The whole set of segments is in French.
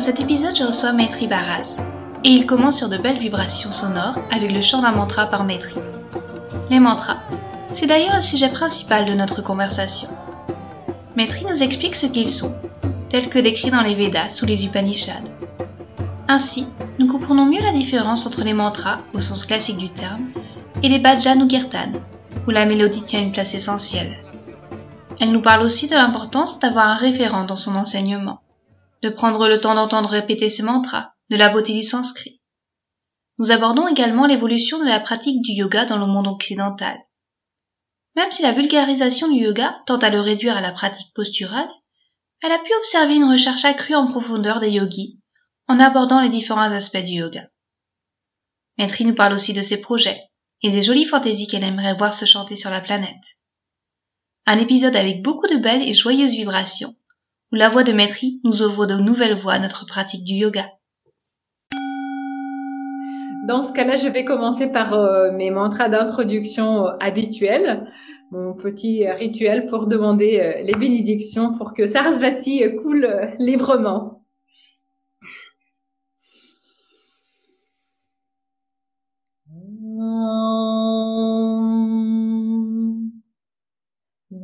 Dans cet épisode, je reçois Maitri Baraz. Et il commence sur de belles vibrations sonores avec le chant d'un mantra par Maitri. Les mantras. C'est d'ailleurs le sujet principal de notre conversation. Maitri nous explique ce qu'ils sont, tels que décrits dans les Védas ou les Upanishads. Ainsi, nous comprenons mieux la différence entre les mantras, au sens classique du terme, et les bhajans ou kirtan, où la mélodie tient une place essentielle. Elle nous parle aussi de l'importance d'avoir un référent dans son enseignement de prendre le temps d'entendre répéter ses mantras, de la beauté du sanskrit. Nous abordons également l'évolution de la pratique du yoga dans le monde occidental. Même si la vulgarisation du yoga tente à le réduire à la pratique posturale, elle a pu observer une recherche accrue en profondeur des yogis en abordant les différents aspects du yoga. Maîtri nous parle aussi de ses projets et des jolies fantaisies qu'elle aimerait voir se chanter sur la planète. Un épisode avec beaucoup de belles et joyeuses vibrations où la voix de Maîtri nous ouvre de nouvelles voies à notre pratique du yoga. Dans ce cas-là, je vais commencer par euh, mes mantras d'introduction euh, habituels, mon petit rituel pour demander euh, les bénédictions pour que Sarasvati coule librement.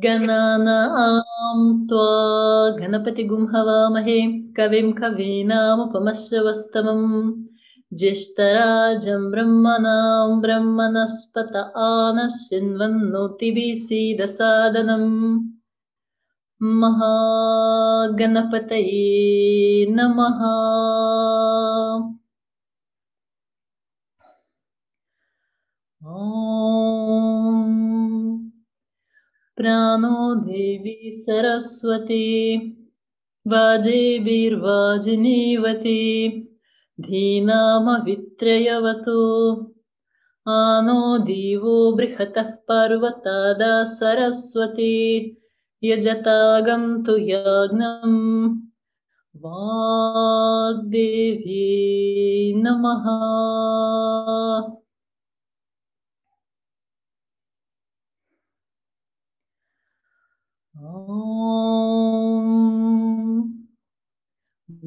गणानां त्वा गणपतिगुं हवामहे कविं कवीनामुपमश्रवस्तमम् ज्येष्ठराजं ब्रह्मणां ब्रह्मणस्पत आनश्चिन्वन्नोतिभिसीदसादनम् महागणपतये नमः प्राणो देवी सरस्वती। वाजेभिर्वाजिनीवती। धीनामवित्रयवतु आनो दिवो बृहतः पर्वतादा सरस्वती। यजता गन्तु याज्ञम्। वाग्देवी नमः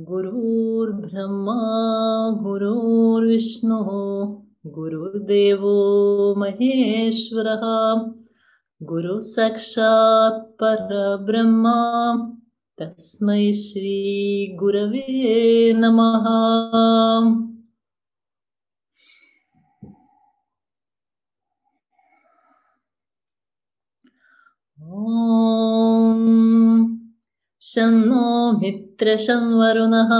गुरुर्ब्रह्मा गुरुर्विष्णुः गुरुर्देवो महेश्वरः गुरुसाक्षात् परब्रह्मा तस्मै श्रीगुरवे नमः शन्नो मित्रशन्वरुणः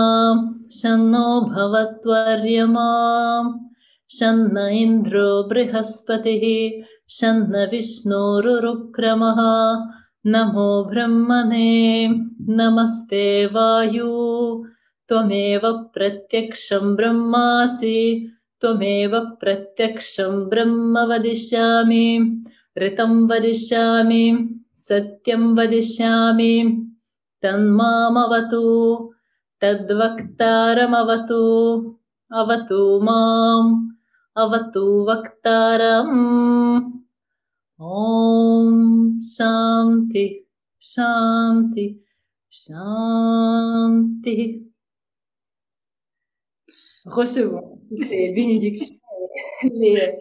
शन्नो भवत्वर्यमा शन्न इन्द्रो बृहस्पतिः शन्न विष्णोरुरुक्रमः। नमो ब्रह्मणे नमस्ते वायु। त्वमेव प्रत्यक्षं ब्रह्मासि त्वमेव प्रत्यक्षं ब्रह्म वदिष्यामि ऋतं वदिष्यामि सत्यं वदिष्यामि तन्मामवतु तद्वक्तारमवतु अवतु माम् अवतु वक्तारम् ॐ शान्ति शान्ति शान्तिः Recevons les bénédictions, les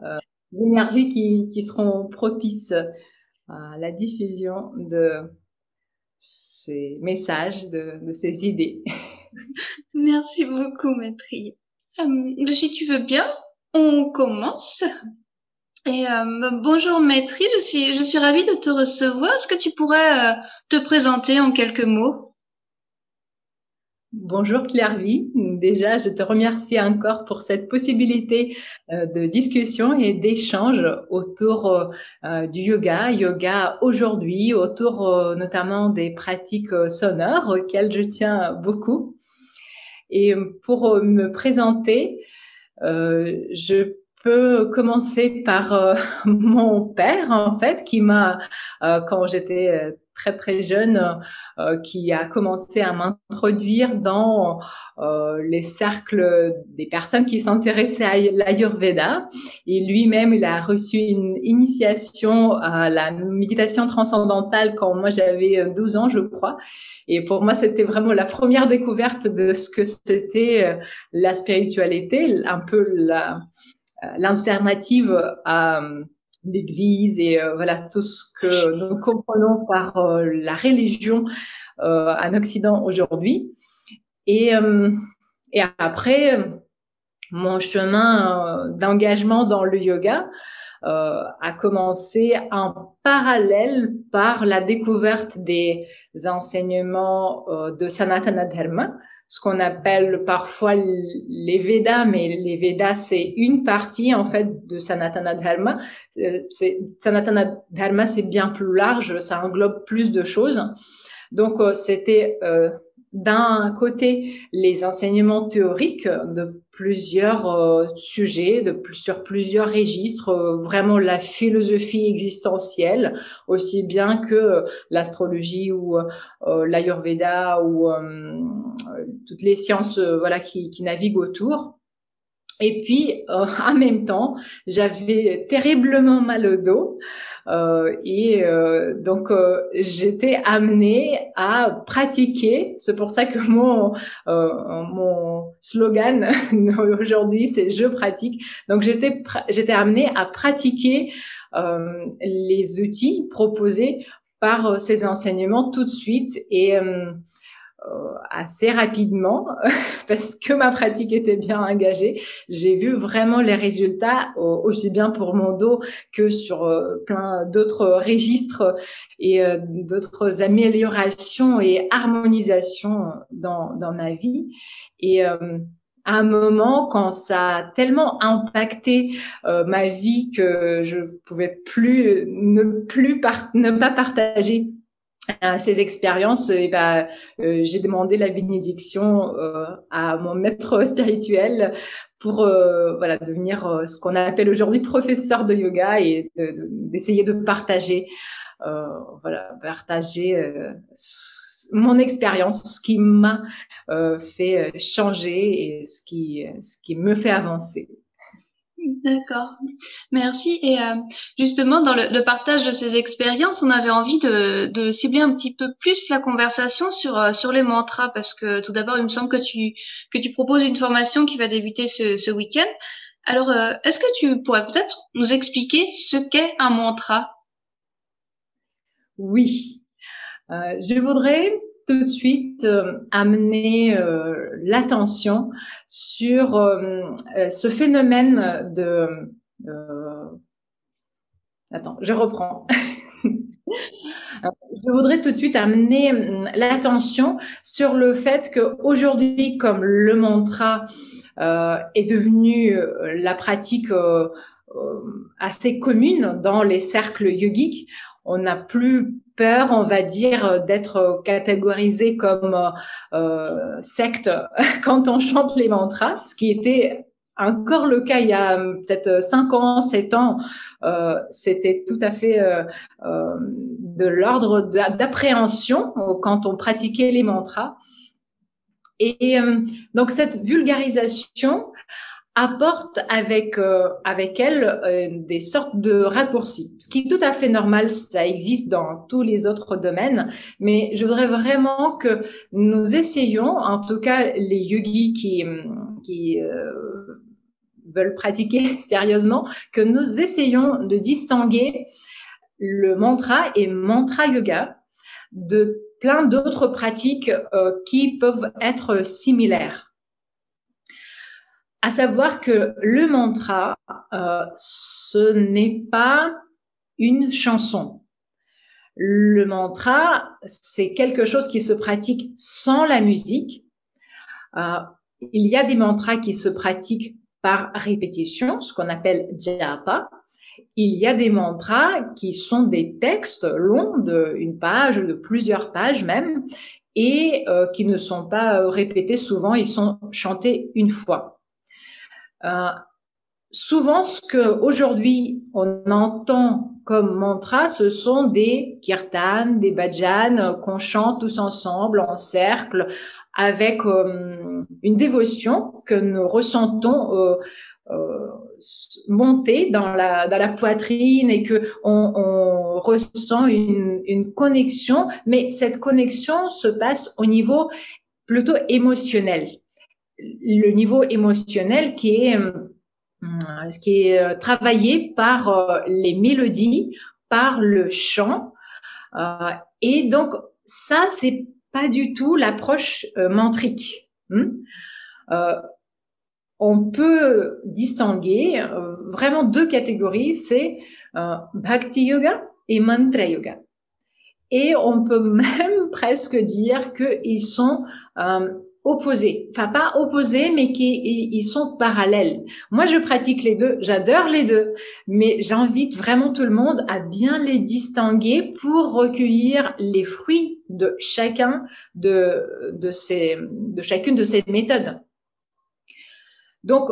euh, énergies qui, qui seront propices la diffusion de ces messages, de, de ces idées. Merci beaucoup, Maîtrise. Euh, si tu veux bien, on commence. Et euh, bonjour Maîtrise, je suis, je suis ravie de te recevoir. Est-ce que tu pourrais euh, te présenter en quelques mots? Bonjour Claire-Vie. Déjà, je te remercie encore pour cette possibilité euh, de discussion et d'échange autour euh, du yoga, yoga aujourd'hui, autour euh, notamment des pratiques sonores auxquelles je tiens beaucoup. Et pour me présenter, euh, je commencer par euh, mon père, en fait, qui m'a, euh, quand j'étais très très jeune, qui a commencé à m'introduire dans les cercles des personnes qui s'intéressaient à l'Ayurveda. Et lui-même, il a reçu une initiation à la méditation transcendantale quand moi j'avais 12 ans, je crois. Et pour moi, c'était vraiment la première découverte de ce que c'était la spiritualité, un peu la euh, l'alternative à euh, l'Église et euh, voilà tout ce que nous comprenons par la religion en Occident aujourd'hui. Et, et après, mon chemin d'engagement dans le yoga euh, a commencé en parallèle par la découverte des enseignements euh, de Sanatana Dharma, ce qu'on appelle parfois les Védas, mais les Védas c'est une partie en fait de Sanatana Dharma. Euh, Sanatana Dharma c'est bien plus large, ça englobe plus de choses. Donc euh, c'était euh, d'un côté les enseignements théoriques de plusieurs euh, sujets, de, sur plusieurs registres, euh, vraiment la philosophie existentielle, aussi bien que l'astrologie ou euh, l'ayurveda ou toutes les sciences voilà qui, qui naviguent autour. Et puis, euh, en même temps, j'avais terriblement mal au dos euh, et euh, donc euh, j'étais amenée à pratiquer. C'est pour ça que mon mon slogan aujourd'hui c'est je pratique. Donc j'étais j'étais amenée à pratiquer les outils proposés par ces enseignements tout de suite et euh, assez rapidement parce que ma pratique était bien engagée. J'ai vu vraiment les résultats aussi bien pour mon dos que sur euh, plein d'autres registres et euh, d'autres améliorations et harmonisations dans, dans ma vie. Et à un moment quand ça a tellement impacté ma vie que je pouvais plus ne plus ne pas partager à ces expériences, et ben, euh, j'ai demandé la bénédiction euh, à mon maître spirituel pour euh, voilà devenir ce qu'on appelle aujourd'hui professeur de yoga et d'essayer de, de, partager voilà partager mon expérience, ce qui m'a fait changer et ce qui ce qui me fait avancer. D'accord, merci. Et euh, justement, dans le, partage de ces expériences, on avait envie de, cibler un petit peu plus la conversation sur euh, sur les mantras, parce que tout d'abord, il me semble que tu que tu proposes une formation qui va débuter ce, ce week-end. Alors, euh, est-ce que tu pourrais peut-être nous expliquer ce qu'est un mantra? Oui, je voudrais tout de suite euh, amener euh, l'attention sur euh, ce phénomène de... Attends, je reprends. je voudrais tout de suite amener l'attention sur le fait qu'aujourd'hui, comme le mantra est devenu la pratique assez commune dans les cercles yogiques, on n'a plus peur, on va dire, d'être catégorisé comme euh, secte quand on chante les mantras, ce qui était encore le cas il y a peut-être 5 ans, 7 ans, euh, c'était tout à fait euh, euh de l'ordre d'appréhension quand on pratiquait les mantras. Et euh, donc cette vulgarisation apporte avec euh, avec elle euh, des sortes de raccourcis, ce qui est tout à fait normal, ça existe dans tous les autres domaines, mais je voudrais vraiment que nous essayions, en tout cas les yogis qui qui euh, veulent pratiquer sérieusement, que nous essayions de distinguer le mantra et mantra yoga de plein d'autres pratiques qui peuvent être similaires à savoir que le mantra, euh, ce n'est pas une chanson. Le mantra, c'est quelque chose qui se pratique sans la musique. Euh, il y a des mantras qui se pratiquent par répétition, ce qu'on appelle japa. Il y a des mantras qui sont des textes longs de une page, de plusieurs pages même, et qui ne sont pas répétés souvent, ils sont chantés une fois. Souvent, ce que aujourd'hui on entend comme mantra, ce sont des kirtans, des bhajans qu'on chante tous ensemble en cercle avec une dévotion que nous ressentons euh, monter dans la dans la poitrine et que on, on ressent une, une connexion, mais cette connexion se passe au niveau plutôt émotionnel. Le niveau émotionnel qui est euh, qui est euh, travaillé par les mélodies, par le chant. et donc ça, c'est pas du tout l'approche mantrique. Hmm? on peut distinguer euh, vraiment deux catégories, c'est euh, Bhakti Yoga et Mantra Yoga. Et on peut même presque dire qu'ils sont euh, opposés. Enfin, pas opposés, mais qu'ils sont parallèles. Moi, je pratique les deux, j'adore les deux, mais j'invite vraiment tout le monde à bien les distinguer pour recueillir les fruits de chacun de, de ces, de chacune de ces méthodes. Donc,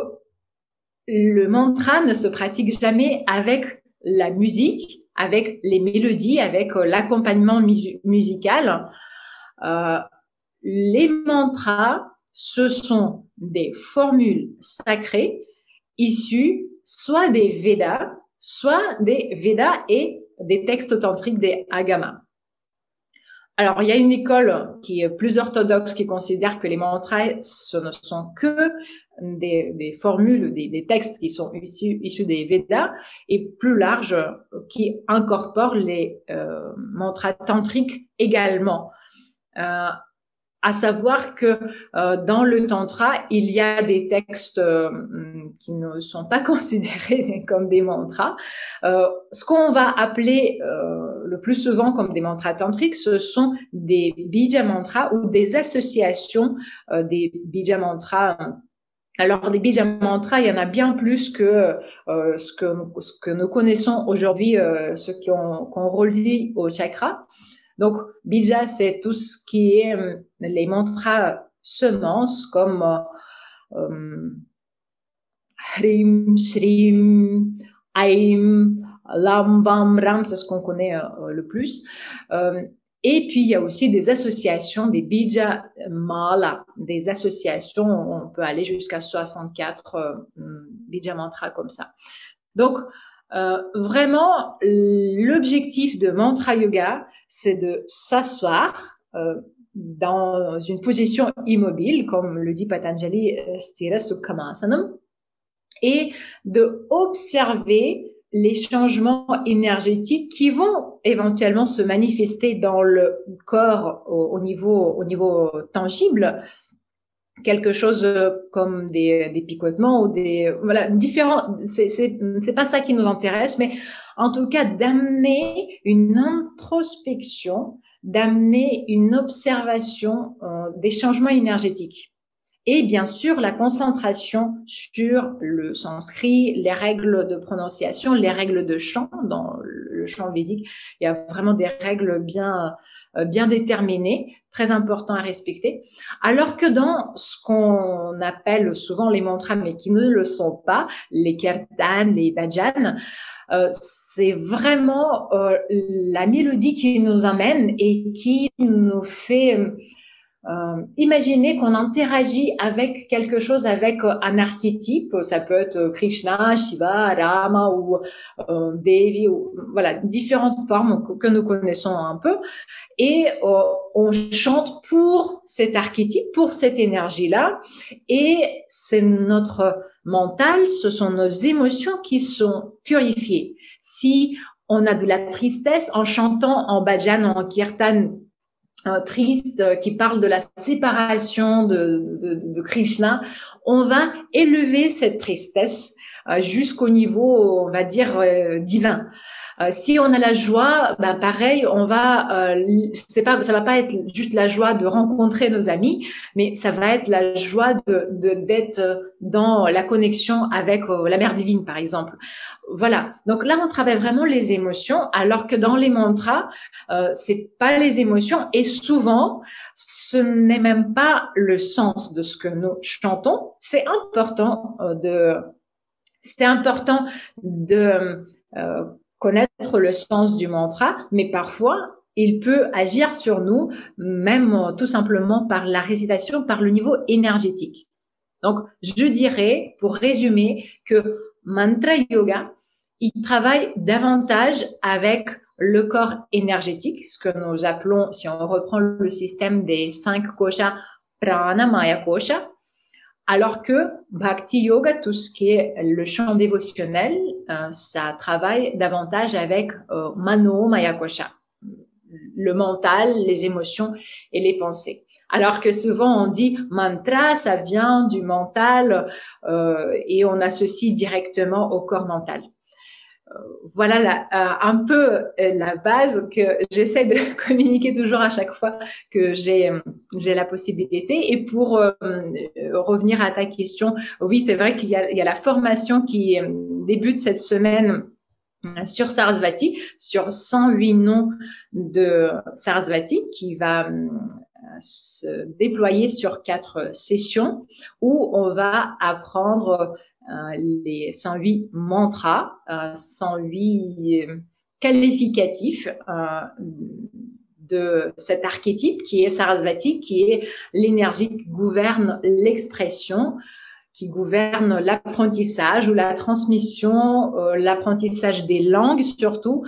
le mantra ne se pratique jamais avec la musique, avec les mélodies, avec euh, l'accompagnement musical. Euh, les mantras, ce sont des formules sacrées issues soit des Védas, soit des Védas et des textes authentiques des Agamas. Alors, il y a une école qui est plus orthodoxe qui considère que les mantras, ce ne sont que des, formules, des, textes qui sont issus, des Védas et plus large qui incorporent les euh, mantras tantriques également. Euh, à savoir que euh, dans le tantra, il y a des textes euh, qui ne sont pas considérés comme des mantras. Euh, ce qu'on va appeler le plus souvent comme des mantras tantriques, ce sont des bija mantras ou des associations des bija mantras. Alors des bija mantras, il y en a bien plus que ce que ce que nous connaissons aujourd'hui, ceux qu'on relie au chakra. Donc, bija, c'est tout ce qui est euh, les mantras semences comme euh, euh, Hrim, Shrim, Aim, Lam, Bam, Ram, c'est ce qu'on connaît le plus. et puis, il y a aussi des associations, des bija mala, des associations, on peut aller jusqu'à 64 bija mantras comme ça. Donc, euh, vraiment, l'objectif de mantra yoga, c'est de s'asseoir euh, dans une position immobile, comme le dit Patanjali, euh, et de observer les changements énergétiques qui vont éventuellement se manifester dans le corps au niveau, au niveau tangible, quelque chose euh, comme des, des picotements ou des voilà différents c'est c'est c'est pas ça qui nous intéresse mais en tout cas d'amener une introspection d'amener une observation euh, des changements énergétiques et bien sûr la concentration sur le sanskrit, les règles de prononciation, les règles de chant. Dans le chant védique, il y a vraiment des règles bien euh, bien déterminées, très important à respecter. Alors que dans ce qu'on appelle souvent les mantras, mais qui ne le sont pas, les kirtan, les bhajans, euh, c'est vraiment euh, la mélodie qui nous amène et qui nous fait euh, imaginez qu'on interagit avec quelque chose, avec euh, un archétype, ça peut être euh, Krishna, Shiva, Rama ou Devi, ou, voilà, différentes formes que, nous connaissons un peu, et on chante pour cet archétype, pour cette énergie-là, et c'est notre mental, ce sont nos émotions qui sont purifiées. Si on a de la tristesse en chantant en bhajan, en kirtan, triste euh, qui parle de la séparation de, Krishna, on va élever cette tristesse euh, jusqu'au niveau, on va dire, euh, divin. Euh, si on a la joie, ben pareil, on va, euh, c'est pas, ça va pas être juste la joie de rencontrer nos amis, mais ça va être la joie de d'être dans la connexion avec euh, la mère divine, par exemple. Voilà. Donc là, on travaille vraiment les émotions, alors que dans les mantras, euh, c'est pas les émotions et souvent, ce n'est même pas le sens de ce que nous chantons. C'est important de, c'est important de euh, connaître le sens du mantra, mais parfois il peut agir sur nous, même tout simplement par la récitation, par le niveau énergétique. Donc, je dirais, pour résumer, que mantra yoga, il travaille davantage avec le corps énergétique, ce que nous appelons, si on reprend le système des cinq koshas, prana, maya kosha, alors que Bhakti Yoga, tout ce qui est le champ dévotionnel, euh, ça travaille davantage avec euh, Mano Maya Kosha, le mental, les émotions et les pensées. Alors que souvent on dit mantra, ça vient du mental euh, et on associe directement au corps mental. Euh, voilà euh, un peu la base que j'essaie de communiquer toujours à chaque fois que j'ai la possibilité. Et pour revenir à ta question, oui, c'est vrai qu'il y a, y a la formation qui débute cette semaine sur Sarasvati, sur 108 noms de Sarasvati, qui va se déployer sur quatre sessions où on va apprendre euh, les 108 mantras, 108 euh, qualificatifs euh, de cet archétype qui est Sarasvati, qui est l'énergie qui gouverne l'expression, qui gouverne l'apprentissage ou la transmission, l'apprentissage des langues surtout,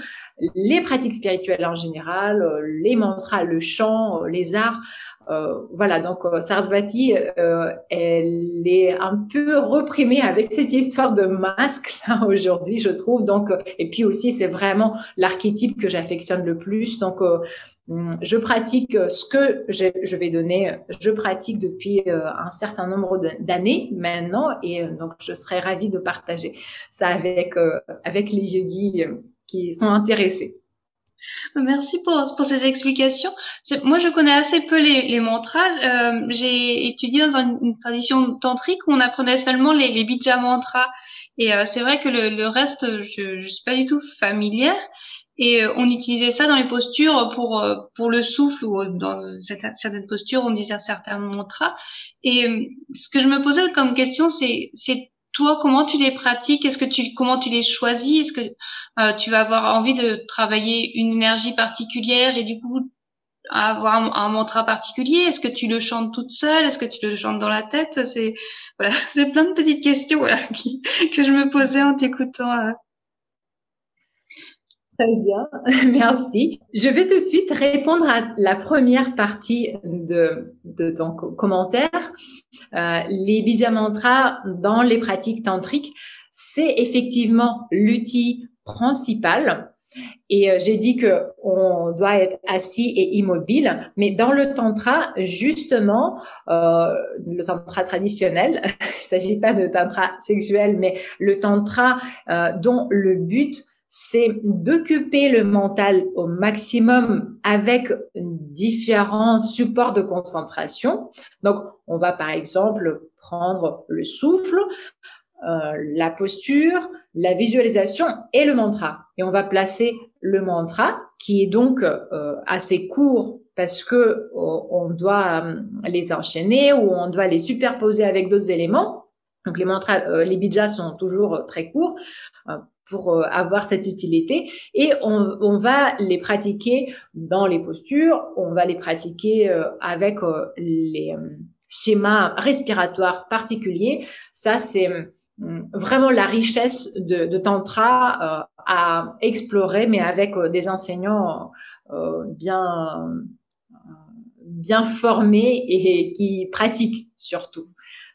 les pratiques spirituelles en général, les mantras, le chant, les arts. Euh, voilà, donc euh, Sarasvati, euh, elle est un peu reprimée avec cette histoire de masque là aujourd'hui, je trouve. Donc, et puis aussi, c'est vraiment l'archétype que j'affectionne le plus. Donc, hum, je pratique ce que je vais donner. Je pratique depuis un certain nombre d'années maintenant, et donc je serais ravie de partager ça avec avec les yogis qui sont intéressés. Merci pour, pour ces explications. Moi, je connais assez peu les, les mantras. Euh, j'ai étudié dans une, tradition tantrique où on apprenait seulement les, les bija mantras. Et euh, c'est vrai que le, le reste, je, je suis pas du tout familière. Et euh, on utilisait ça dans les postures pour euh, pour le souffle ou dans certaines postures, on disait certains mantras. Et ce que je me posais comme question, c'est comment tu les pratiques? Est-ce que tu comment tu les choisis? Est-ce que euh, tu vas avoir envie de travailler une énergie particulière et du coup avoir un, mantra particulier? Est-ce que tu le chantes toute seule? Est-ce que tu le chantes dans la tête? C'est voilà, c'est plein de petites questions voilà, que je me posais en t'écoutant. Euh. Très bien, merci. Je vais tout de suite répondre à la première partie de, de ton commentaire. Euh, les bija mantras dans les pratiques tantriques, c'est effectivement l'outil principal. Et euh, j'ai dit que on doit être assis et immobile, mais dans le tantra, justement, euh, le tantra traditionnel, il s'agit pas de tantra sexuel, mais le tantra dont le but c'est d'occuper le mental au maximum avec différents supports de concentration. Donc, on va par exemple prendre le souffle, euh, la posture, la visualisation et le mantra. Et on va placer le mantra qui est donc euh, assez court parce que on doit euh, les enchaîner ou on doit les superposer avec d'autres éléments. Donc les mantras, les bijas sont toujours très courts pour euh, avoir cette utilité et on, on, va les pratiquer dans les postures, on va les pratiquer euh, avec euh, les schémas respiratoires particuliers. Ça, c'est hum, vraiment la richesse de, de tantra à explorer, mais avec des enseignants bien bien formés et qui pratiquent surtout.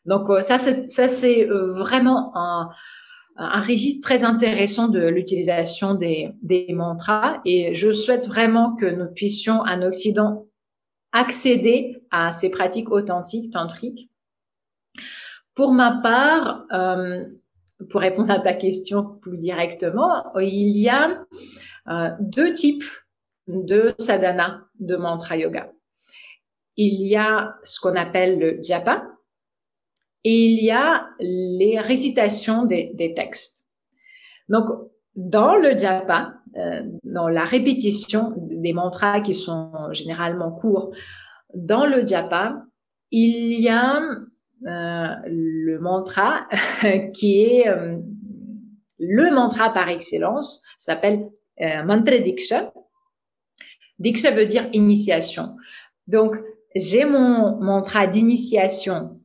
Donc ça, c'est ça c'est vraiment un un registre très intéressant de l'utilisation des, des mantras et je souhaite vraiment que nous puissions en Occident accéder à ces pratiques authentiques tantriques. Pour ma part, euh, pour répondre à ta question plus directement, il y a euh, deux types de sadhana, de mantra yoga. Il y a ce qu'on appelle le japa et il y a les récitations des, des textes. Donc, dans le japa, euh, dans la répétition des mantras qui sont généralement courts, dans le japa, il y a euh, le mantra qui est euh, le mantra par excellence, s'appelle euh, mantra diksha. Diksha veut dire initiation. Donc, j'ai mon mantra d'initiation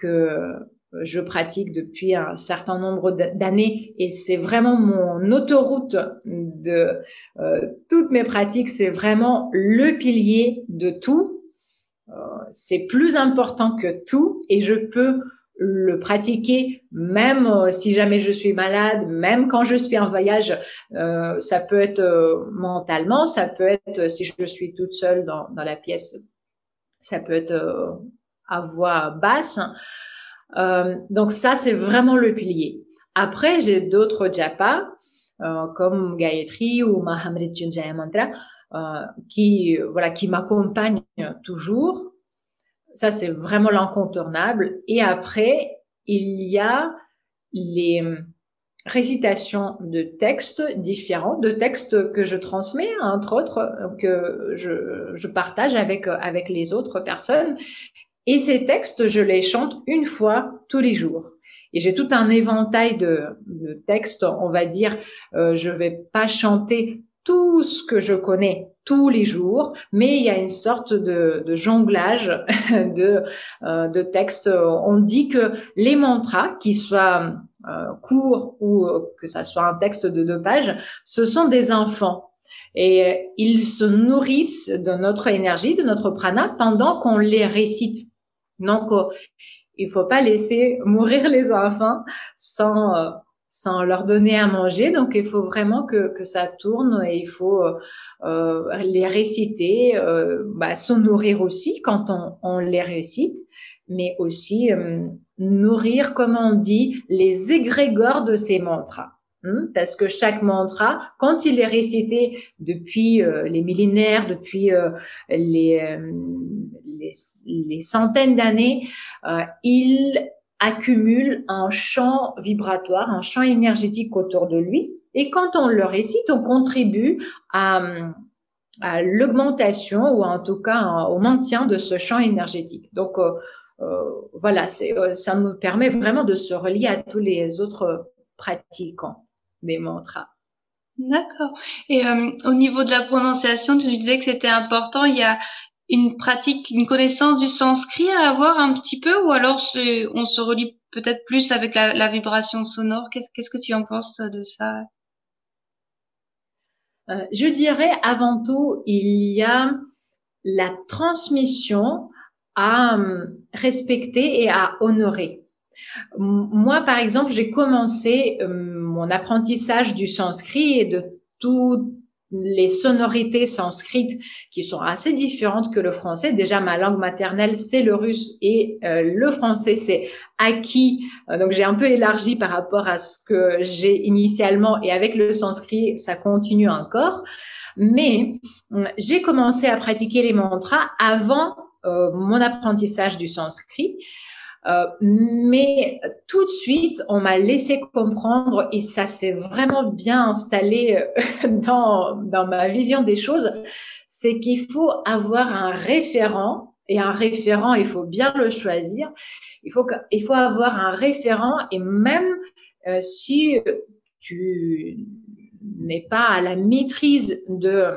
que je pratique depuis un certain nombre d'années et c'est vraiment mon autoroute de toutes mes pratiques. C'est vraiment le pilier de tout c'est plus important que tout et je peux le pratiquer même euh, si jamais je suis malade, même quand je suis en voyage. Euh, ça peut être euh, mentalement, ça peut être si je suis toute seule dans, dans la pièce, ça peut être à voix basse. donc ça, c'est vraiment le pilier. Après, j'ai d'autres japas comme Gayatri ou Mahamrityunjaya Mantra qui voilà qui m'accompagnent toujours ça, c'est vraiment l'incontournable. Et après, il y a les récitations de textes différents, de textes que je transmets, entre autres, que je, je partage avec, avec les autres personnes. Et ces textes, je les chante une fois tous les jours. Et j'ai tout un éventail de, de textes, on va dire, euh, je vais pas chanter tout ce que je connais tous les jours, mais il y a une sorte de, de jonglage de, euh, de textes. On dit que les mantras, qui soient euh, courts ou que ça soit un texte de deux pages, ce sont des enfants. Et ils se nourrissent de notre énergie, de notre prana pendant qu'on les récite. Donc, euh, il faut pas laisser mourir les enfants sans euh, sans leur donner à manger. Donc, il faut vraiment que, que ça tourne et il faut euh, euh les réciter, euh, bah, se nourrir aussi quand on, on les récite, mais aussi euh, nourrir, comme on dit, les égrégores de ces mantras. Hein, parce que chaque mantra, quand il est récité depuis euh, les millénaires, depuis les, les, les, centaines d'années, il accumule un champ vibratoire, un champ énergétique autour de lui. Et quand on le récite, on contribue à, l'augmentation ou en tout cas au maintien de ce champ énergétique. Donc euh, euh, voilà, euh, ça nous permet vraiment de se relier à tous les autres pratiquants des mantras. D'accord. Et euh, au niveau de la prononciation, tu disais que c'était important. Il y a, une pratique, une connaissance du sanskrit à avoir un petit peu ou alors on se relie peut-être plus avec la, vibration sonore? Qu'est-ce que tu en penses de ça? Euh, Je dirais avant tout, il y a la transmission à hum, respecter et à honorer. Moi, par exemple, j'ai commencé hum, mon apprentissage du sanskrit et de tout les sonorités sanskrites qui sont assez différentes que le français. Déjà, ma langue maternelle, c'est le russe et euh, le français, c'est acquis. Euh, donc, j'ai un peu élargi par rapport à ce que j'ai initialement et avec le sanskrit, ça continue encore. Mais euh, j'ai commencé à pratiquer les mantras avant mon apprentissage du sanskrit. Euh, mais tout de suite, on m'a laissé comprendre et ça s'est vraiment bien installé euh, dans, dans ma vision des choses, c'est qu'il faut avoir un référent et un référent, il faut bien le choisir. Il faut, il faut avoir un référent et même euh, si tu n'es pas à la maîtrise de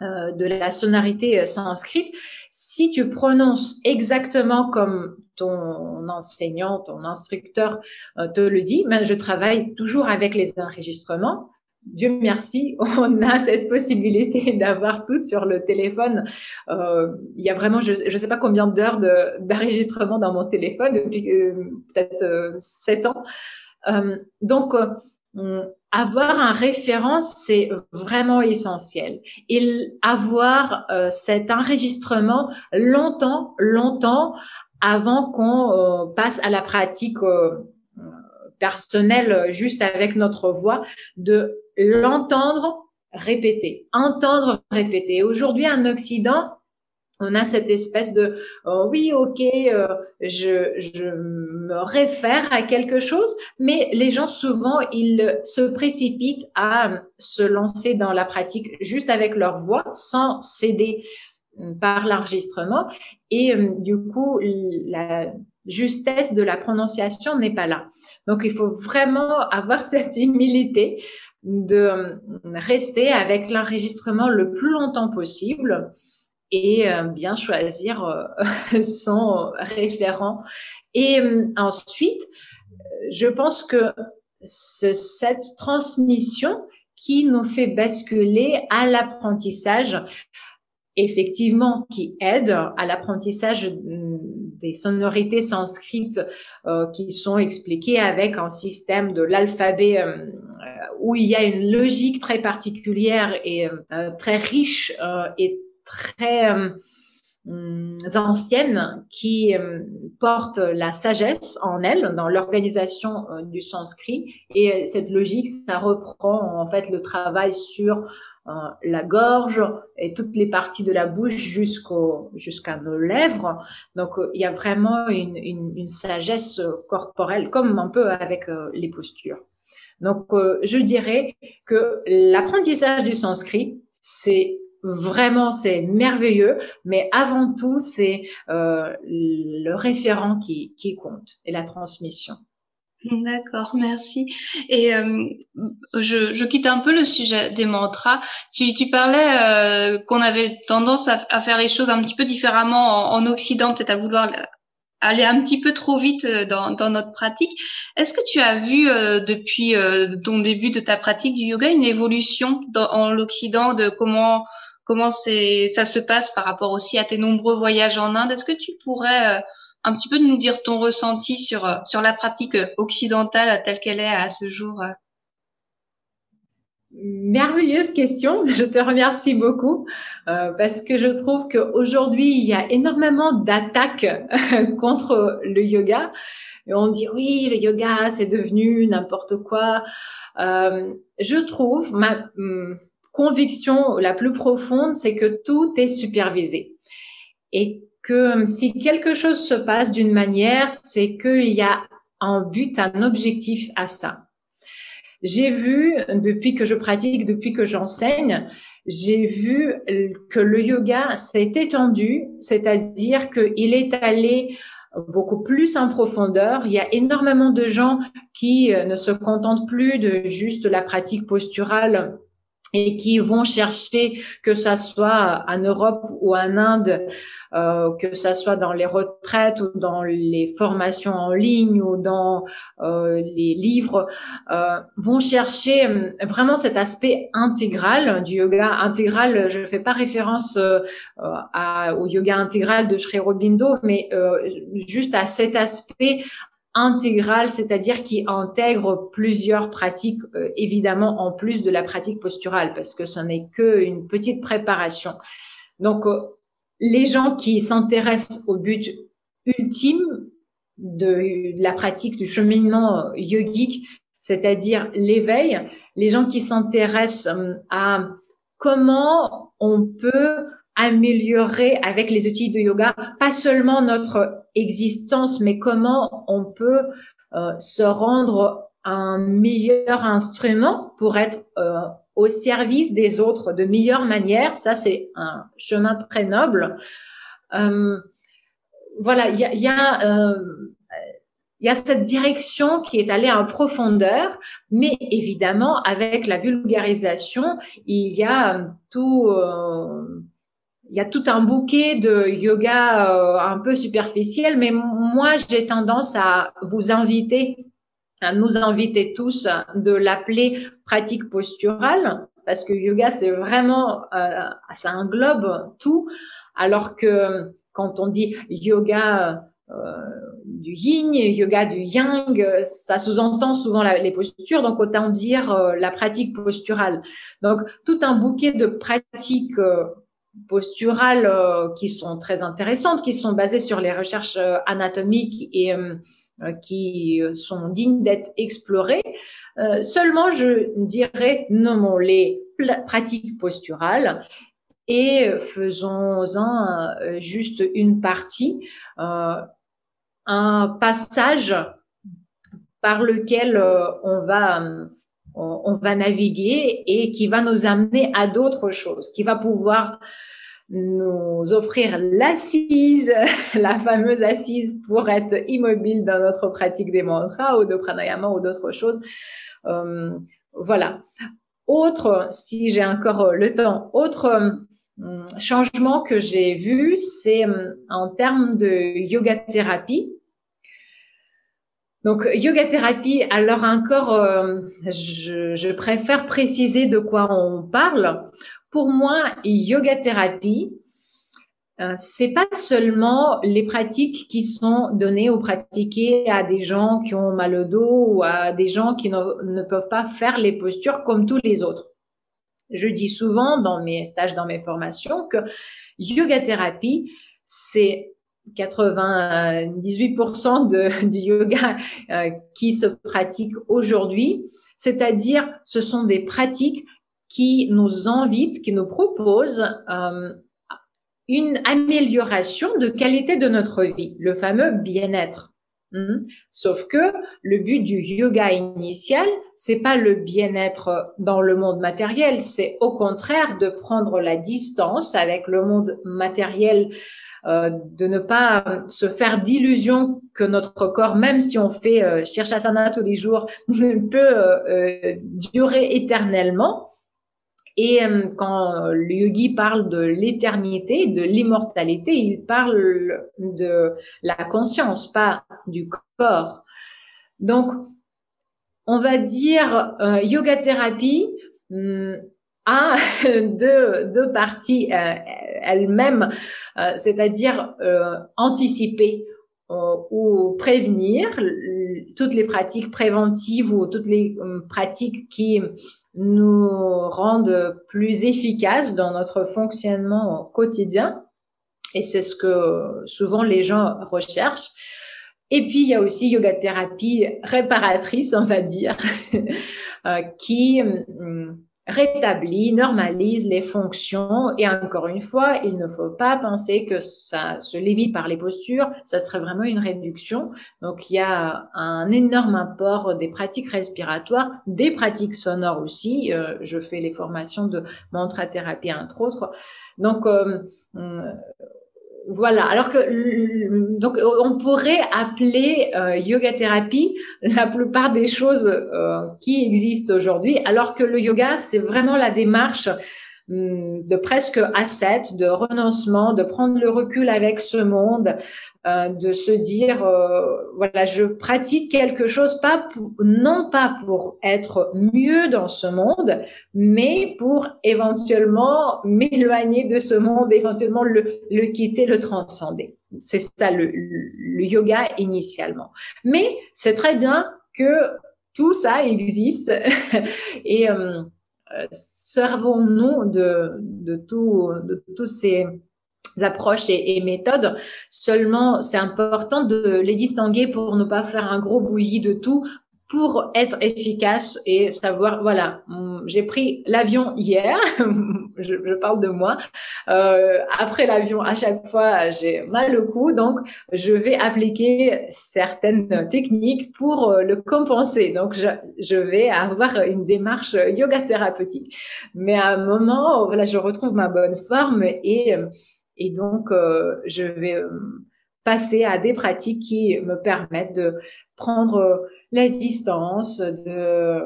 de la sonorité sanscrite, si tu prononces exactement comme ton enseignant, ton instructeur euh, te le dit, mais je travaille toujours avec les enregistrements. Dieu merci, on a cette possibilité d'avoir tout sur le téléphone. Euh, il y a vraiment, je ne sais pas combien d'heures d'enregistrement dans mon téléphone depuis euh, peut-être sept ans. donc, avoir un référent, c'est vraiment essentiel. Et avoir cet enregistrement longtemps, longtemps avant qu'on euh, passe à la pratique euh, personnel juste avec notre voix, de l'entendre répéter, entendre répéter. Aujourd'hui, en Occident, on a cette espèce de oh oui, ok, euh, je, je me réfère à quelque chose, mais les gens souvent ils se précipitent à se lancer dans la pratique juste avec leur voix, sans céder par l'enregistrement, et euh, du coup la justesse de la prononciation n'est pas là. Donc il faut vraiment avoir cette humilité de euh, rester avec l'enregistrement le plus longtemps possible et euh, bien choisir son référent. Et ensuite, je pense que cette transmission qui nous fait basculer à l'apprentissage, effectivement, qui aide à l'apprentissage mm, des sonorités sanscrites qui sont expliquées avec un système de l'alphabet où il y a une logique très particulière et très riche et très euh, hum, anciennes qui euh, portent la sagesse en elles dans l'organisation euh, du sanskrit. Et cette logique ça reprend en fait le travail sur la gorge et toutes les parties de la bouche jusqu'à nos lèvres donc il y a vraiment une, une, une, sagesse corporelle comme un peu avec les postures donc je dirais que l'apprentissage du sanskrit c'est Vraiment, c'est merveilleux, mais avant tout, c'est euh, le référent qui, qui compte et la transmission. D'accord, merci. Et euh, je, je, quitte un peu le sujet des mantras. Tu, tu parlais euh, qu'on avait tendance à, faire les choses un petit peu différemment en, en Occident, peut-être à vouloir aller un petit peu trop vite euh, dans, dans notre pratique. Est-ce que tu as vu euh, depuis euh, ton début de ta pratique du yoga une évolution dans, en l'Occident de comment comment ça se passe par rapport aussi à tes nombreux voyages en Inde? Est-ce que tu pourrais euh, un petit peu nous dire ton ressenti sur euh, sur la pratique occidentale telle qu'elle est à ce jour euh? Merveilleuse question, je te remercie beaucoup parce que je trouve qu'aujourd'hui il y a énormément d'attaques contre le yoga. Et on dit oui, le yoga c'est devenu n'importe quoi. je trouve ma hmm, conviction la plus profonde, c'est que tout est supervisé. Et que si quelque chose se passe d'une manière, c'est qu'il y a un but, un objectif à ça. J'ai vu, depuis que je pratique, depuis que j'enseigne, j'ai vu que le yoga s'est étendu, c'est-à-dire qu'il est allé beaucoup plus en profondeur. Il y a énormément de gens qui ne se contentent plus de juste la pratique posturale et qui vont chercher, que ça soit en Europe ou en Inde, euh, que ça soit dans les retraites ou dans les formations en ligne ou dans euh, les livres, euh, vont chercher vraiment cet aspect intégral du yoga intégral. Je ne fais pas référence au yoga intégral de Sri Aurobindo, mais juste à cet aspect intégrale, c'est-à-dire qui intègre plusieurs pratiques, euh, évidemment en plus de la pratique posturale, parce que ce n'est qu'une petite préparation. Donc, euh, les gens qui s'intéressent au but ultime de la pratique du cheminement euh, yogique, c'est-à-dire l'éveil, les gens qui s'intéressent à comment on peut améliorer avec les outils de yoga, pas seulement notre existence, mais comment on peut euh, se rendre un meilleur instrument pour être euh, au service des autres de meilleure manière. Ça, c'est un chemin très noble. Euh, voilà, il y a, y, a, euh, y a cette direction qui est allée en profondeur, mais évidemment, avec la vulgarisation, il y a tout il y a tout un bouquet de yoga euh, un peu superficiel, mais moi, j'ai tendance à vous inviter, à nous inviter tous de l'appeler pratique posturale, parce que yoga, c'est vraiment, euh, ça englobe tout, alors que quand on dit yoga euh, du yin, yoga du yang, ça sous-entend souvent les postures, donc autant dire la pratique posturale. Donc tout un bouquet de pratiques posturales qui sont très intéressantes, qui sont basées sur les recherches anatomiques et qui sont dignes d'être explorées. seulement, je dirais, nommons les pratiques posturales et faisons-en juste une partie, un passage par lequel on va on, va naviguer et qui va nous amener à d'autres choses, qui va pouvoir nous offrir l'assise, la fameuse assise pour être immobile dans notre pratique des mantras ou de pranayama ou d'autres choses. Euh, voilà. Autre, si j'ai encore le temps, autre euh, changement que j'ai vu, c'est euh, en termes de yoga thérapie. Donc, yoga thérapie, alors encore, euh, je, je, préfère préciser de quoi on parle. Pour moi, yoga thérapie, euh, c'est pas seulement les pratiques qui sont données ou pratiquées à des gens qui ont mal au dos ou à des gens qui ne, ne peuvent pas faire les postures comme tous les autres. Je dis souvent dans mes stages, dans mes formations, que yoga thérapie, c'est 98% de, du yoga euh, qui se pratique aujourd'hui, c'est-à-dire ce sont des pratiques qui nous invitent, qui nous proposent euh, une amélioration de qualité de notre vie, le fameux bien-être. Hmm? Sauf que le but du yoga initial, c'est pas le bien-être dans le monde matériel, c'est au contraire de prendre la distance avec le monde matériel euh, de ne pas se faire d'illusion que notre corps, même si on fait euh, Shirshasana tous les jours, peut euh, durer éternellement. Et quand le yogi parle de l'éternité, de l'immortalité, il parle de la conscience, pas du corps. Donc, on va dire yoga thérapie hmm, a deux, deux parties euh, elles-mêmes, euh, c'est-à-dire euh, anticiper ou prévenir toutes les pratiques préventives ou toutes les pratiques qui nous rendent plus efficaces dans notre fonctionnement quotidien. Et c'est ce que souvent les gens recherchent. Et puis, il y a aussi yoga thérapie réparatrice, on va dire, qui rétablit, normalise les fonctions. Et encore une fois, il ne faut pas penser que ça se limite par les postures, ça serait vraiment une réduction. Donc il y a un énorme apport des pratiques respiratoires, des pratiques sonores aussi. Euh, je fais les formations de mantra thérapie entre autres. Donc euh, voilà. Alors que donc on pourrait appeler euh, yoga thérapie la plupart des choses euh, qui existent aujourd'hui, alors que le yoga c'est vraiment la démarche de presque asset, de renoncement, de prendre le recul avec ce monde, euh, de se dire euh, voilà je pratique quelque chose pas pour, non pas pour être mieux dans ce monde mais pour éventuellement m'éloigner de ce monde éventuellement le, le quitter le transcender. C'est ça le, le, yoga initialement. Mais c'est très bien que tout ça existe. Et euh, servons-nous de, de, tout, de tous ces approches et, méthodes. Seulement, c'est important de les distinguer pour ne pas faire un gros bouilli de tout pour être efficace et savoir, voilà, hum, j'ai pris l'avion hier, je, je, parle de moi, euh, après l'avion, à chaque fois, j'ai mal au cou, donc je vais appliquer certaines techniques pour euh, le compenser. Donc, je, je vais avoir une démarche yoga thérapeutique. Mais à un moment, voilà, je retrouve ma bonne forme et et donc, euh, je vais euh, passer à des pratiques qui me permettent de prendre la distance, de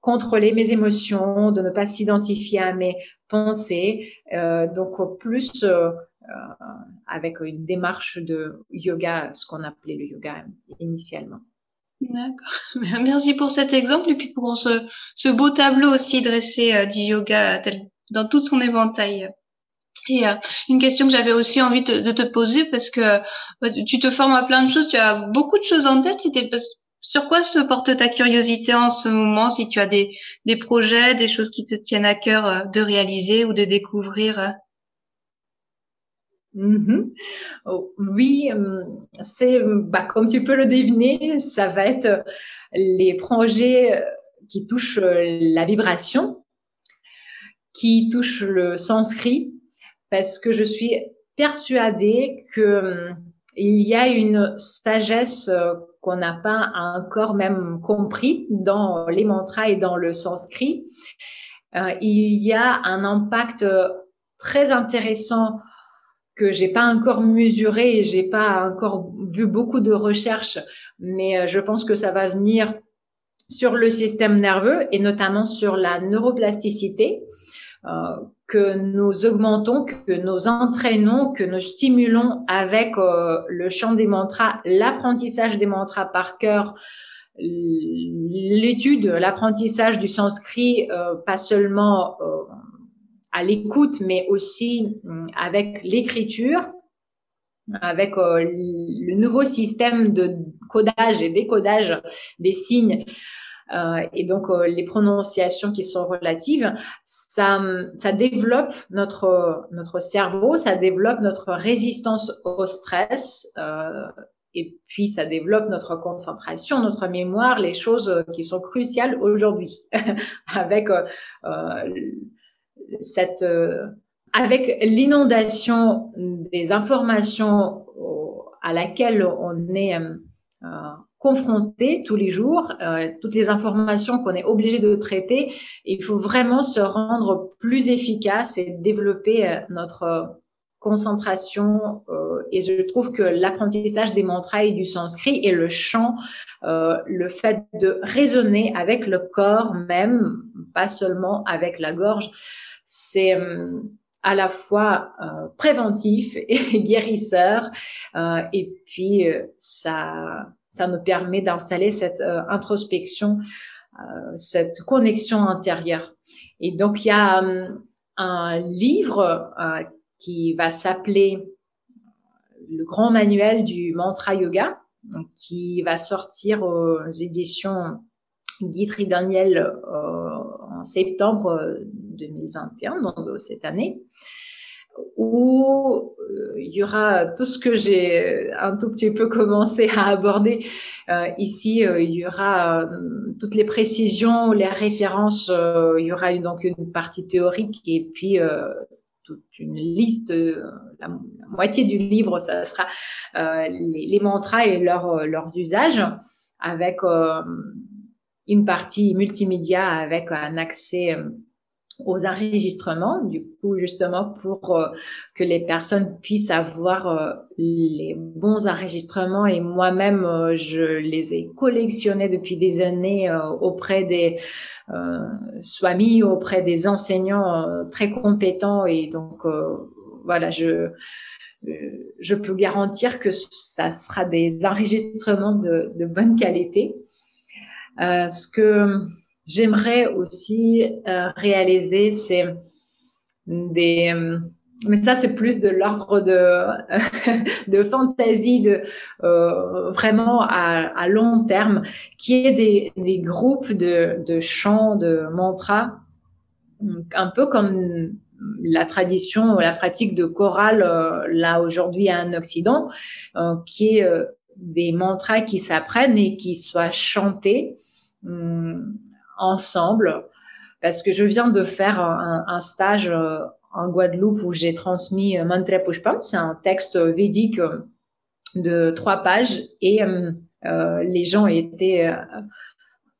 contrôler mes émotions, de ne pas s'identifier à mes pensées. donc, plus avec une démarche de yoga, ce qu'on appelait le yoga initialement. D'accord. Merci pour cet exemple et puis pour ce, ce beau tableau aussi dressé du yoga dans tout son éventail. Et euh, une question que j'avais aussi envie de, te poser parce que euh, tu te formes à plein de choses, tu as beaucoup de choses en tête. C'était sur quoi se porte ta curiosité en ce moment Si tu as des, des projets, des choses qui te tiennent à cœur euh, de réaliser ou de découvrir mm-hmm. oh, Oui, c'est bah, comme tu peux le deviner, ça va être les projets qui touchent la vibration, qui touchent le sanskrit, parce que je suis persuadée que il y a une sagesse euh, qu'on n'a pas encore même compris dans les mantras et dans le sanskrit. Euh, il y a un impact très intéressant que j'ai pas encore mesuré et j'ai pas encore vu beaucoup de recherches, mais euh, je pense que ça va venir sur le système nerveux et notamment sur la neuroplasticité. Euh, que nous augmentons, que nous entraînons, que nous stimulons avec euh, le chant des mantras, l'apprentissage des mantras par cœur, l'étude, l'apprentissage du sanskrit, euh, pas seulement à l'écoute, mais aussi avec l'écriture, avec le nouveau système de codage et décodage des signes euh, et donc euh, les prononciations qui sont relatives, ça, ça développe notre notre cerveau, ça développe notre résistance au stress. Euh, et puis ça développe notre concentration, notre mémoire, les choses qui sont cruciales aujourd'hui, avec cette, avec l'inondation des informations à laquelle on est confronté tous les jours, euh, toutes les informations qu'on est obligé de traiter. Il faut vraiment se rendre plus efficace et développer euh, notre concentration. Euh, et je trouve que l'apprentissage des mantras et du sanskrit et le chant, le fait de raisonner avec le corps même, pas seulement avec la gorge, c'est à la fois préventif et guérisseur. et puis ça ça nous permet d'installer cette euh, introspection, euh, cette connexion intérieure. Et donc, il y a euh, un livre qui va s'appeler le grand manuel du mantra yoga, qui va sortir aux éditions Guitry Daniel en septembre 2021, donc cette année où euh, il y aura tout ce que j'ai un tout petit peu commencé à aborder. Euh, ici, euh, il y aura toutes les précisions, les références. il y aura donc une partie théorique et puis toute une liste. La, moitié du livre, ça sera les, les, mantras et leur, leurs usages, avec une partie multimédia avec un accès aux enregistrements, du coup justement pour euh, que les personnes puissent avoir euh, les bons enregistrements et moi-même euh, je les ai collectionnés depuis des années auprès des swamis, auprès des enseignants très compétents et donc voilà je je peux garantir que ça sera des enregistrements de, de bonne qualité. ce que j'aimerais aussi euh, réaliser, c'est des euh, mais ça c'est plus de l'ordre de de fantaisie de euh, vraiment à, long terme qui est des, des groupes de, de chants de mantras un peu comme la tradition la pratique de chorale là aujourd'hui en Occident qui est des mantras qui s'apprennent et qui soient chantés hum, ensemble parce que je viens de faire un, stage euh, en Guadeloupe où j'ai transmis euh, Mantra Pushpam. C'est un texte védique euh, de trois pages et les gens étaient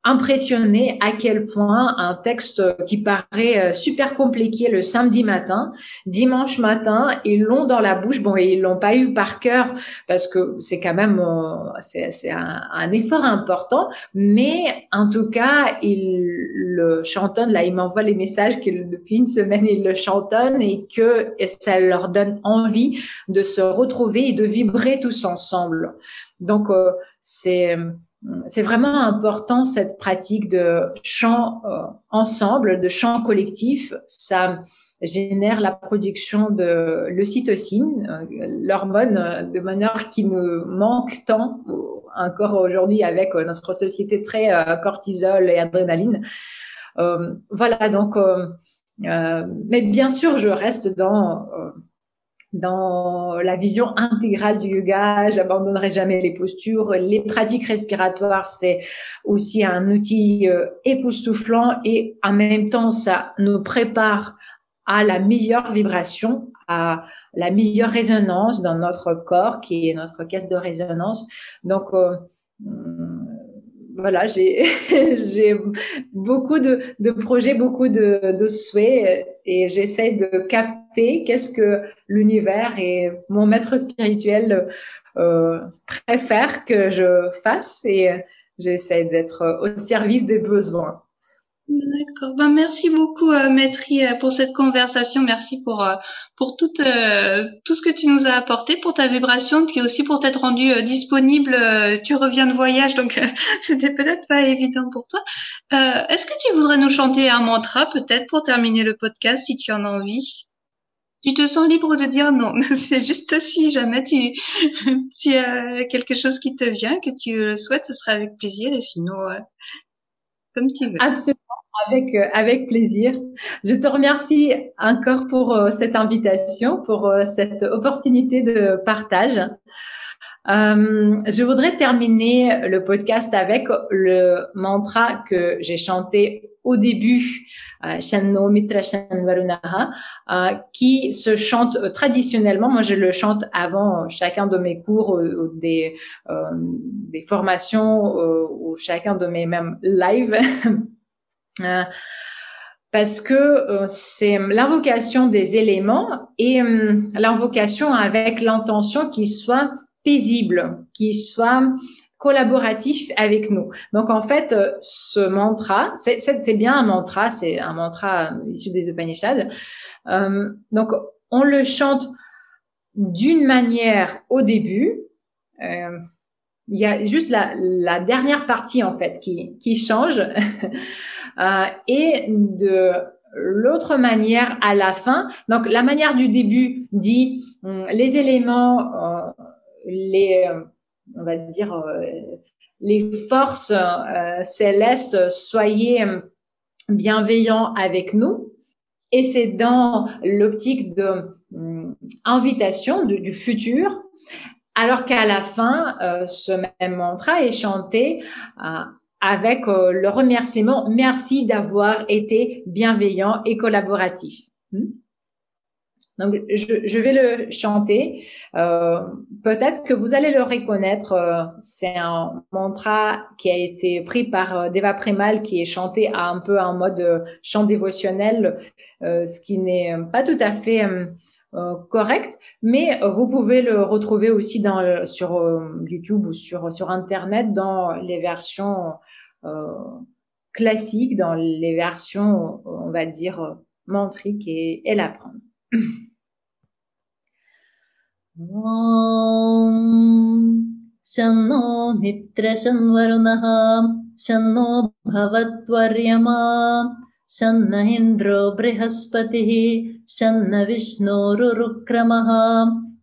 impressionné à quel point un texte qui paraît euh, super compliqué le samedi matin, dimanche matin, ils l'ont dans la bouche. Bon, ils l'ont pas eu par cœur parce que c'est quand même euh, c'est un, un, effort important, mais en tout cas, ils le chantonnent. Là, ils m'envoient les messages que depuis une semaine ils le chantonnent et que ça leur donne envie de se retrouver et de vibrer tous ensemble. Donc, euh, c'est c'est vraiment important cette pratique de chant euh, ensemble, de chant collectif. Ça génère la production de l'ocytocine, euh, l'hormone de bonheur qui nous manque tant encore aujourd'hui avec notre société très cortisol et adrénaline. voilà, donc, mais bien sûr, je reste dans dans la vision intégrale du yoga. J'abandonnerai jamais les postures. Les pratiques respiratoires, c'est aussi un outil euh, époustouflant et en même temps, ça nous prépare à la meilleure vibration, à la meilleure résonance dans notre corps, qui est notre caisse de résonance. Donc, euh, voilà, j'ai beaucoup de, projets, beaucoup de, de souhaits et j'essaie de capter qu'est-ce que l'univers et mon maître spirituel euh, préfère que je fasse et j'essaie d'être au service des besoins. D'accord. Ben, merci beaucoup, euh, euh, pour cette conversation. Merci pour euh, pour tout euh, tout ce que tu nous as apporté, pour ta vibration, puis aussi pour t'être rendu euh, disponible. tu reviens de voyage, donc c'était peut-être pas évident pour toi. Est-ce que tu voudrais nous chanter un mantra, peut-être, pour terminer le podcast, si tu en as envie? Tu te sens libre de dire non. C'est juste si jamais tu tu as quelque chose qui te vient, que tu le souhaites, ce sera avec plaisir. Et sinon, comme tu veux. Absolument. Avec, euh, avec plaisir. Je te remercie encore pour euh, cette invitation, pour euh, cette opportunité de partage. Je voudrais terminer le podcast avec le mantra que j'ai chanté au début, Shanno Mitra Shanvarunaha, qui se chante traditionnellement. Moi, je le chante avant chacun de mes cours ou des, des formations ou chacun de mes mêmes lives. Euh, parce que euh, c'est l'invocation des éléments et euh, l'invocation avec l'intention qu'il soit paisible, qu'il soit collaboratif avec nous. Donc en fait, ce mantra, c'est bien un mantra, c'est un mantra issu des Upanishads. donc on le chante d'une manière au début. il y a juste la, la, dernière partie en fait qui, qui change. Euh, et de l'autre manière à la fin. Donc la manière du début dit les éléments, euh, les, euh, on va dire les forces célestes, soyez hum, bienveillants avec nous. Et c'est dans l'optique de hum, invitation du futur, alors qu'à la fin, ce même mantra est chanté avec euh, le remerciement merci d'avoir été bienveillant et collaboratif. Hmm? Donc, je, vais le chanter. Euh, Peut-être que vous allez le reconnaître. Euh, c'est un mantra qui a été pris par euh, Deva Premal, qui est chanté à un peu en mode chant dévotionnel, ce qui n'est pas tout à fait correct. Mais vous pouvez le retrouver aussi sur YouTube ou sur, Internet dans les versions euh, classique dans les versions, on va dire, mantriques et l'apprendre. शन्नो मित्रशन्वरुणः शन्नो भवत्वर्यमा शन्न इन्द्रो बृहस्पतिः शन्न विष्णोरुरुक्रमः।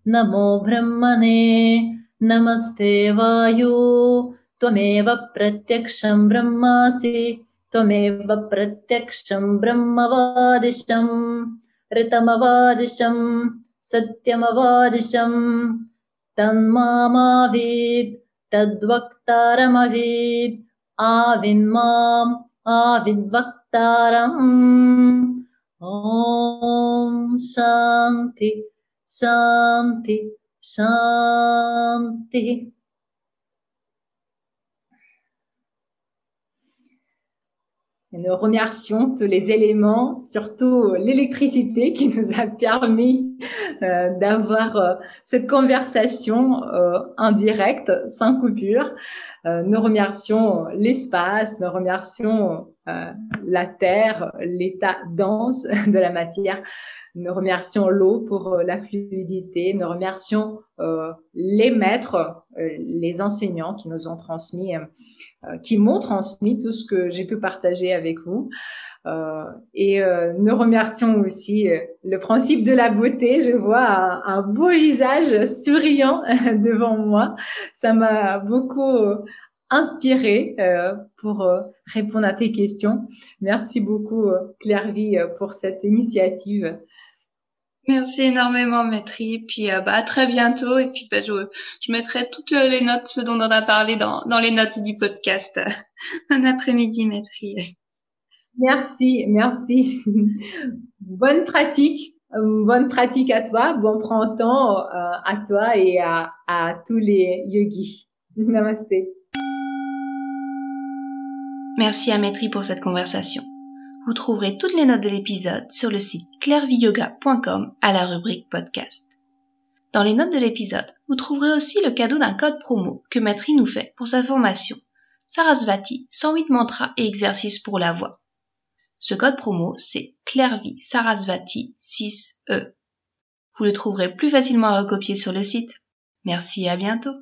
नमो ब्रह्मणे नमस्ते वायु। त्वमेव प्रत्यक्षं ब्रह्मासि त्वमेव प्रत्यक्षं ब्रह्मवादिशम् ऋतमवादिशम् सत्यमवादिशम् तन्मामावीत् तद्वक्तारमवीत् आविन्माम् आविद्वक्तारम्। ॐ शान्ति शान्ति शान्तिः nous remercions tous les éléments, surtout l'électricité qui nous a permis euh, d'avoir euh, cette conversation euh, en direct, sans coupure. Nous remercions l'espace, nous remercions la terre, l'état dense de la matière. Nous remercions l'eau pour la fluidité. Nous remercions les maîtres les enseignants qui nous ont transmis, qui m'ont transmis tout ce que j'ai pu partager avec vous. Euh, et euh, nous remercions aussi euh, le principe de la beauté. Je vois un, beau visage souriant devant moi. Ça m'a beaucoup inspiré pour répondre à tes questions. Merci beaucoup, Claire Vie, pour cette initiative. Merci énormément, Maîtrise. Puis bah, à très bientôt. Et puis bah, je, mettrai toutes les notes, ce dont on a parlé dans, les notes du podcast. bon après-midi, Maîtrise. Merci, merci. bonne pratique, euh, bonne pratique à toi, bon printemps euh, à toi et à, tous les yogis. Namasté. Merci à Maîtrise pour cette conversation. Vous trouverez toutes les notes de l'épisode sur le site clairviyoga.com à la rubrique podcast. Dans les notes de l'épisode, vous trouverez aussi le cadeau d'un code promo que Maîtrise nous fait pour sa formation Sarasvati, 108 mantras et exercices pour la voix. Ce code promo, c'est Clairvy Sarasvati 6E. Vous le trouverez plus facilement à recopier sur le site. Merci et à bientôt.